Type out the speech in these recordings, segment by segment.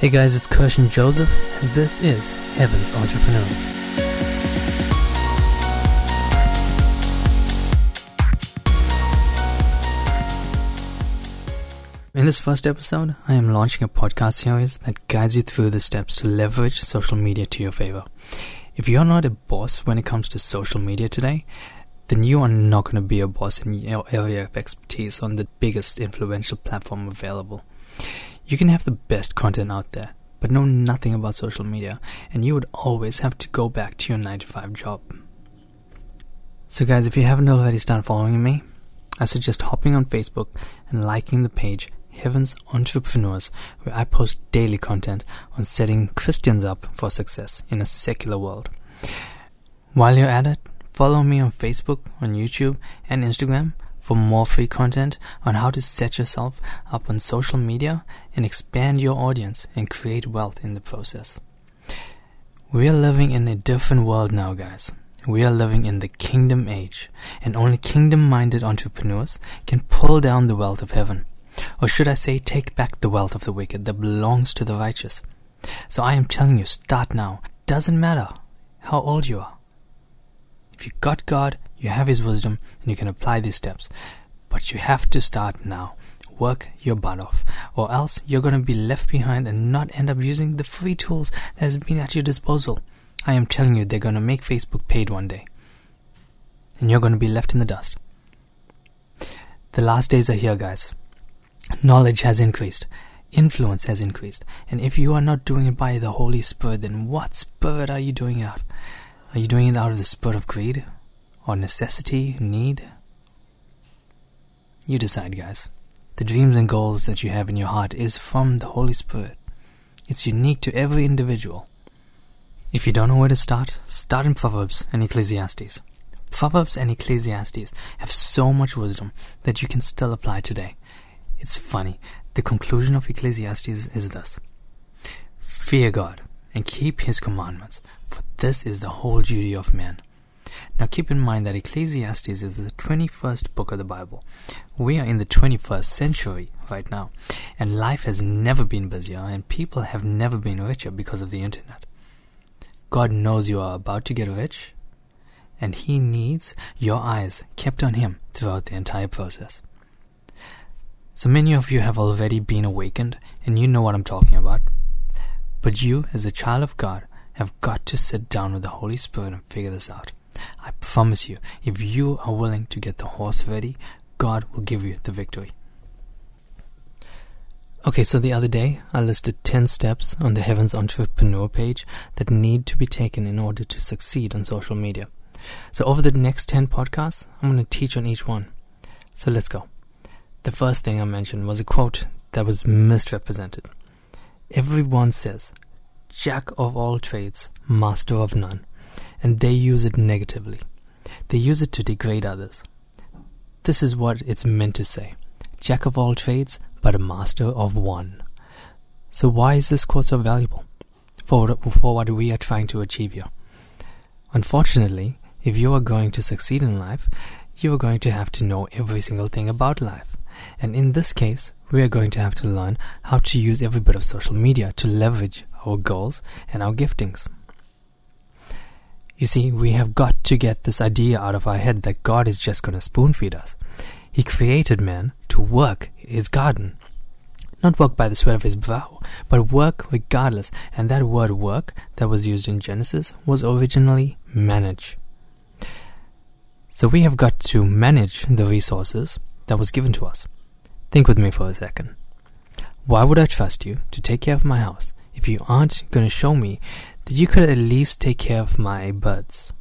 Hey guys, it's Kirshen Joseph, and this is Heaven's Entrepreneurs. In this first episode, I am launching a podcast series that guides you through the steps to leverage social media to your favor. If you're not a boss when it comes to social media today, then you are not going to be a boss in your area of expertise on the biggest influential platform available. You can have the best content out there, but know nothing about social media, and you would always have to go back to your 9 to 5 job. So, guys, if you haven't already started following me, I suggest hopping on Facebook and liking the page Heaven's Entrepreneurs, where I post daily content on setting Christians up for success in a secular world. While you're at it, follow me on Facebook, on YouTube, and Instagram for more free content on how to set yourself up on social media and expand your audience and create wealth in the process. We are living in a different world now, guys. We are living in the kingdom age, and only kingdom minded entrepreneurs can pull down the wealth of heaven. Or should I say, take back the wealth of the wicked that belongs to the righteous. So I am telling you, start now. Doesn't matter how old you are. If you got God, you have His wisdom, and you can apply these steps. But you have to start now. Work your butt off, or else you're going to be left behind and not end up using the free tools that has been at your disposal. I am telling you, they're going to make Facebook paid one day. And you're going to be left in the dust. The last days are here, guys. Knowledge has increased. Influence has increased. And if you are not doing it by the Holy Spirit, then what spirit are you doing out? Are you doing it out of the spirit of greed? Or necessity? Need? You decide, guys. The dreams and goals that you have in your heart is from the Holy Spirit. It's unique to every individual. If you don't know where to start, start in Proverbs and Ecclesiastes. Proverbs and Ecclesiastes have so much wisdom that you can still apply today. It's funny. The conclusion of Ecclesiastes is this Fear God and keep his commandments, for this is the whole duty of man. Now keep in mind that Ecclesiastes is the 21st book of the Bible. We are in the 21st century right now, and life has never been busier, and people have never been richer because of the internet. God knows you are about to get rich, and He needs your eyes kept on Him throughout the entire process. So many of you have already been awakened, and you know what I'm talking about. But you, as a child of God, have got to sit down with the Holy Spirit and figure this out. I promise you, if you are willing to get the horse ready, God will give you the victory. Okay, so the other day I listed 10 steps on the Heavens Entrepreneur page that need to be taken in order to succeed on social media. So, over the next 10 podcasts, I'm going to teach on each one. So, let's go. The first thing I mentioned was a quote that was misrepresented. Everyone says, Jack of all trades, master of none, and they use it negatively. They use it to degrade others. This is what it's meant to say Jack of all trades, but a master of one. So, why is this quote so valuable for, for what we are trying to achieve here? Unfortunately, if you are going to succeed in life, you are going to have to know every single thing about life. And in this case, we are going to have to learn how to use every bit of social media to leverage our goals and our giftings. You see, we have got to get this idea out of our head that God is just going to spoon feed us. He created man to work his garden. Not work by the sweat of his brow, but work regardless. And that word work that was used in Genesis was originally manage. So we have got to manage the resources that was given to us. Think with me for a second. Why would I trust you to take care of my house if you aren't going to show me that you could at least take care of my birds?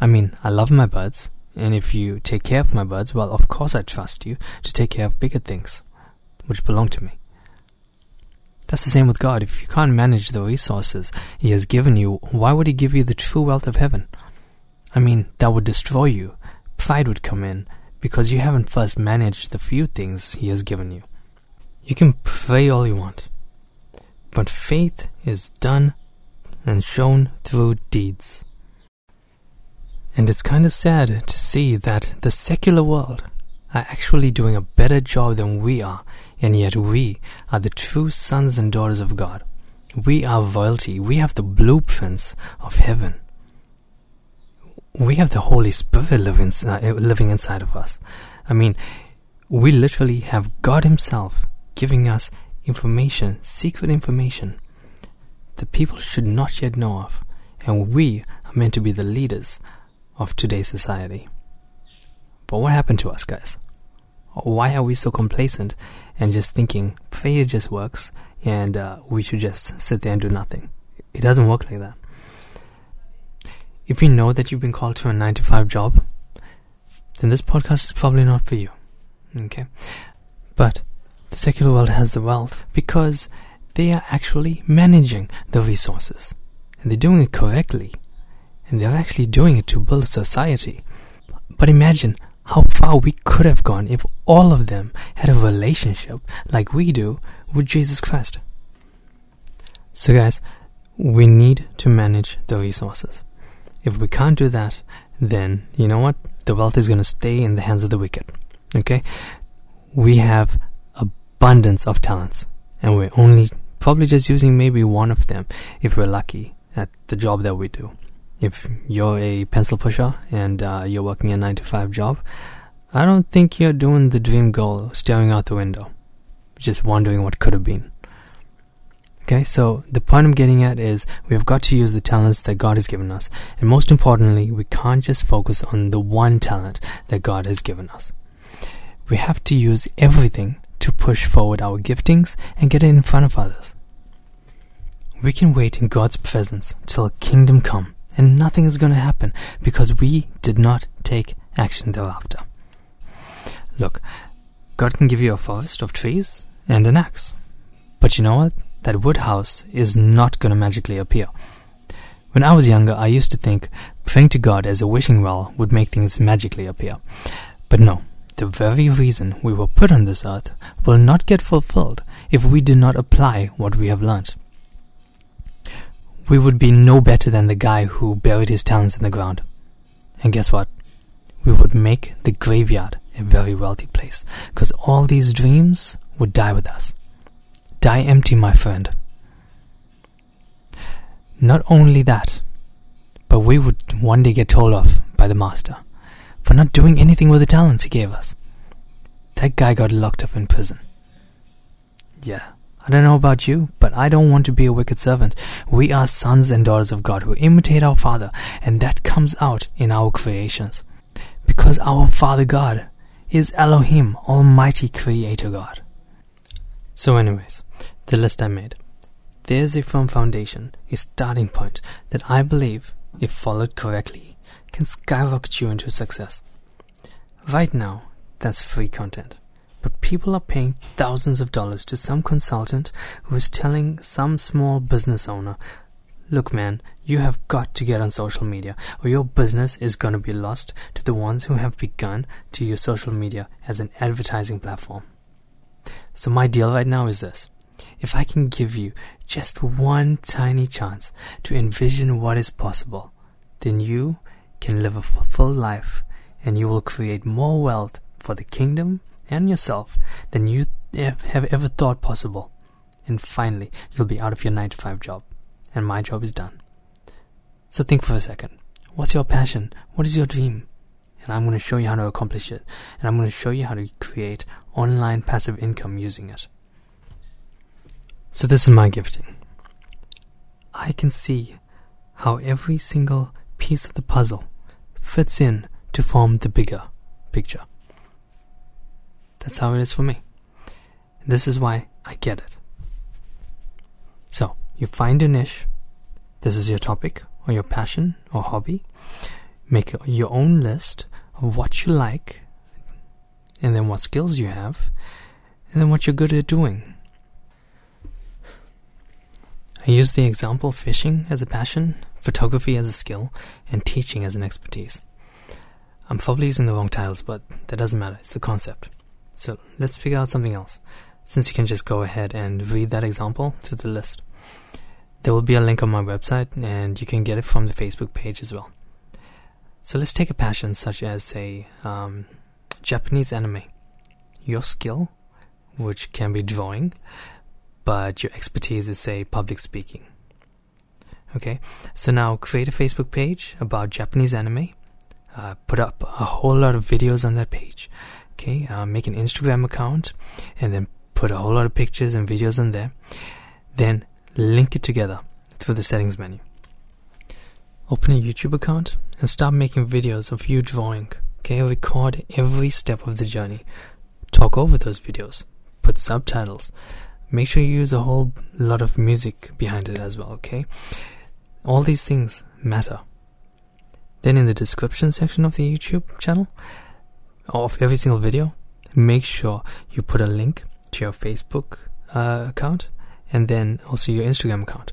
I mean, I love my birds, and if you take care of my birds, well, of course I trust you to take care of bigger things which belong to me. That's the same with God. If you can't manage the resources He has given you, why would He give you the true wealth of heaven? I mean, that would destroy you. Pride would come in because you haven't first managed the few things He has given you. You can pray all you want, but faith is done and shown through deeds. And it's kind of sad to see that the secular world are actually doing a better job than we are, and yet we are the true sons and daughters of God. We are royalty. We have the blueprints of heaven. We have the Holy Spirit living, uh, living inside of us. I mean, we literally have God Himself giving us information, secret information, people should not yet know of. And we are meant to be the leaders of today's society. But what happened to us, guys? Why are we so complacent and just thinking failure just works and uh, we should just sit there and do nothing? It doesn't work like that. If you know that you've been called to a 9 to 5 job, then this podcast is probably not for you. Okay? But the secular world has the wealth because they are actually managing the resources. And they're doing it correctly. And they're actually doing it to build a society. But imagine how far we could have gone if all of them had a relationship like we do with Jesus Christ. So, guys, we need to manage the resources. If we can't do that, then you know what? The wealth is going to stay in the hands of the wicked. Okay? We have abundance of talents, and we're only probably just using maybe one of them if we're lucky at the job that we do. If you're a pencil pusher and uh, you're working a 9 to 5 job, I don't think you're doing the dream goal staring out the window, just wondering what could have been. Okay, so the point I'm getting at is we've got to use the talents that God has given us. And most importantly, we can't just focus on the one talent that God has given us. We have to use everything to push forward our giftings and get it in front of others. We can wait in God's presence till kingdom come, and nothing is going to happen because we did not take action thereafter. Look, God can give you a forest of trees and an axe. But you know what? That wood house is not going to magically appear. When I was younger, I used to think praying to God as a wishing well would make things magically appear. But no, the very reason we were put on this earth will not get fulfilled if we do not apply what we have learnt. We would be no better than the guy who buried his talents in the ground. And guess what? We would make the graveyard a very wealthy place, because all these dreams would die with us. Die empty, my friend. Not only that, but we would one day get told off by the master for not doing anything with the talents he gave us. That guy got locked up in prison. Yeah, I don't know about you, but I don't want to be a wicked servant. We are sons and daughters of God who imitate our Father, and that comes out in our creations. Because our Father God is Elohim, Almighty Creator God. So, anyways, the list I made. There's a firm foundation, a starting point that I believe, if followed correctly, can skyrocket you into success. Right now, that's free content. But people are paying thousands of dollars to some consultant who is telling some small business owner, Look, man, you have got to get on social media, or your business is going to be lost to the ones who have begun to use social media as an advertising platform. So, my deal right now is this if I can give you just one tiny chance to envision what is possible, then you can live a fulfilled life and you will create more wealth for the kingdom and yourself than you have ever thought possible. And finally, you'll be out of your 9 to 5 job, and my job is done. So think for a second. What's your passion? What is your dream? And I'm going to show you how to accomplish it. And I'm going to show you how to create online passive income using it. So, this is my gifting. I can see how every single piece of the puzzle fits in to form the bigger picture. That's how it is for me. This is why I get it. So, you find a niche. This is your topic or your passion or hobby. Make your own list of what you like, and then what skills you have, and then what you're good at doing. I use the example fishing as a passion photography as a skill, and teaching as an expertise. I'm probably using the wrong titles, but that doesn't matter. It's the concept. So let's figure out something else, since you can just go ahead and read that example to the list. There will be a link on my website, and you can get it from the Facebook page as well. So let's take a passion such as, say, um, Japanese anime. Your skill, which can be drawing, but your expertise is, say, public speaking. Okay, so now create a Facebook page about Japanese anime. Uh, put up a whole lot of videos on that page. Okay, uh, make an Instagram account and then put a whole lot of pictures and videos in there. Then link it together through the settings menu. Open a YouTube account and start making videos of you drawing. Okay, record every step of the journey. Talk over those videos. Put subtitles. Make sure you use a whole lot of music behind it as well, okay? All these things matter. Then in the description section of the YouTube channel, of every single video, make sure you put a link to your Facebook uh, account and then also your Instagram account.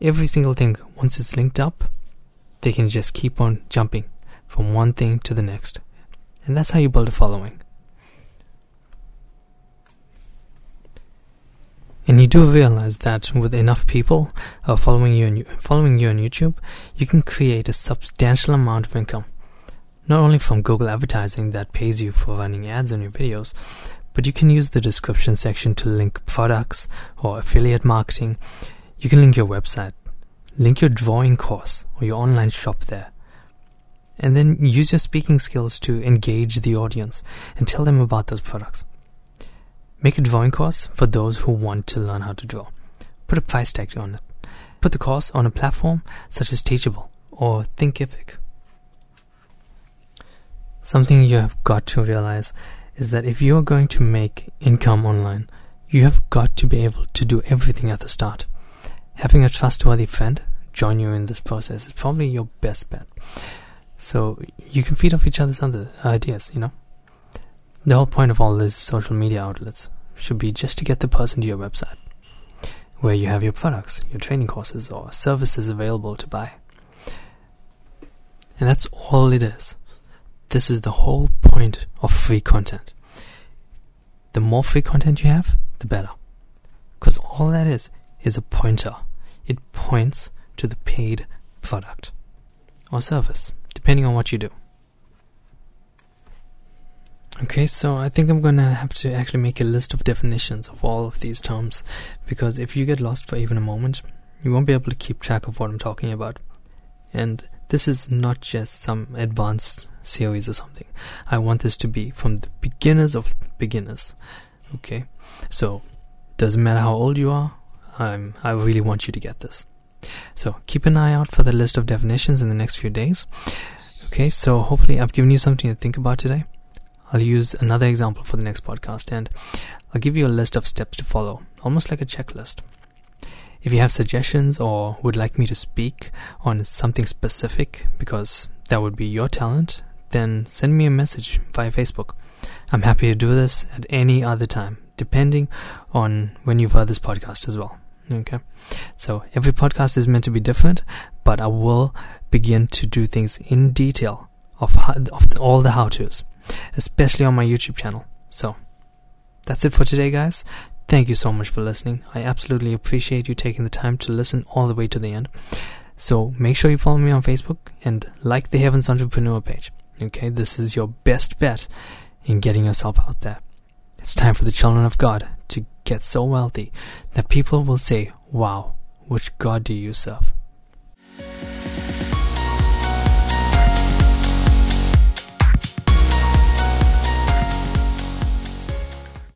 Every single thing, once it's linked up, they can just keep on jumping from one thing to the next. And that's how you build a following. And you do realize that with enough people uh, following you on, following you on YouTube, you can create a substantial amount of income. Not only from Google advertising that pays you for running ads on your videos, but you can use the description section to link products or affiliate marketing. You can link your website, link your drawing course or your online shop there. And then use your speaking skills to engage the audience and tell them about those products. Make a drawing course for those who want to learn how to draw. Put a price tag on it. Put the course on a platform such as Teachable or Thinkific. Something you have got to realize is that if you are going to make income online, you have got to be able to do everything at the start. Having a trustworthy friend join you in this process is probably your best bet. So you can feed off each other's other ideas, you know? The whole point of all these social media outlets should be just to get the person to your website where you have your products, your training courses, or services available to buy. And that's all it is. This is the whole point of free content. The more free content you have, the better. Because all that is, is a pointer. It points to the paid product or service, depending on what you do. Okay, so I think I'm gonna have to actually make a list of definitions of all of these terms because if you get lost for even a moment, you won't be able to keep track of what I'm talking about. And this is not just some advanced series or something. I want this to be from the beginners of beginners. Okay, so doesn't matter how old you are. I'm. I really want you to get this. So keep an eye out for the list of definitions in the next few days. Okay, so hopefully I've given you something to think about today. I'll use another example for the next podcast and I'll give you a list of steps to follow, almost like a checklist. If you have suggestions or would like me to speak on something specific, because that would be your talent, then send me a message via Facebook. I'm happy to do this at any other time, depending on when you've heard this podcast as well. Okay. So every podcast is meant to be different, but I will begin to do things in detail of, how, of the, all the how to's especially on my YouTube channel. So, that's it for today, guys. Thank you so much for listening. I absolutely appreciate you taking the time to listen all the way to the end. So, make sure you follow me on Facebook and like the Heavens Entrepreneur page. Okay, this is your best bet in getting yourself out there. It's time for the children of God to get so wealthy that people will say, Wow, which God do you serve?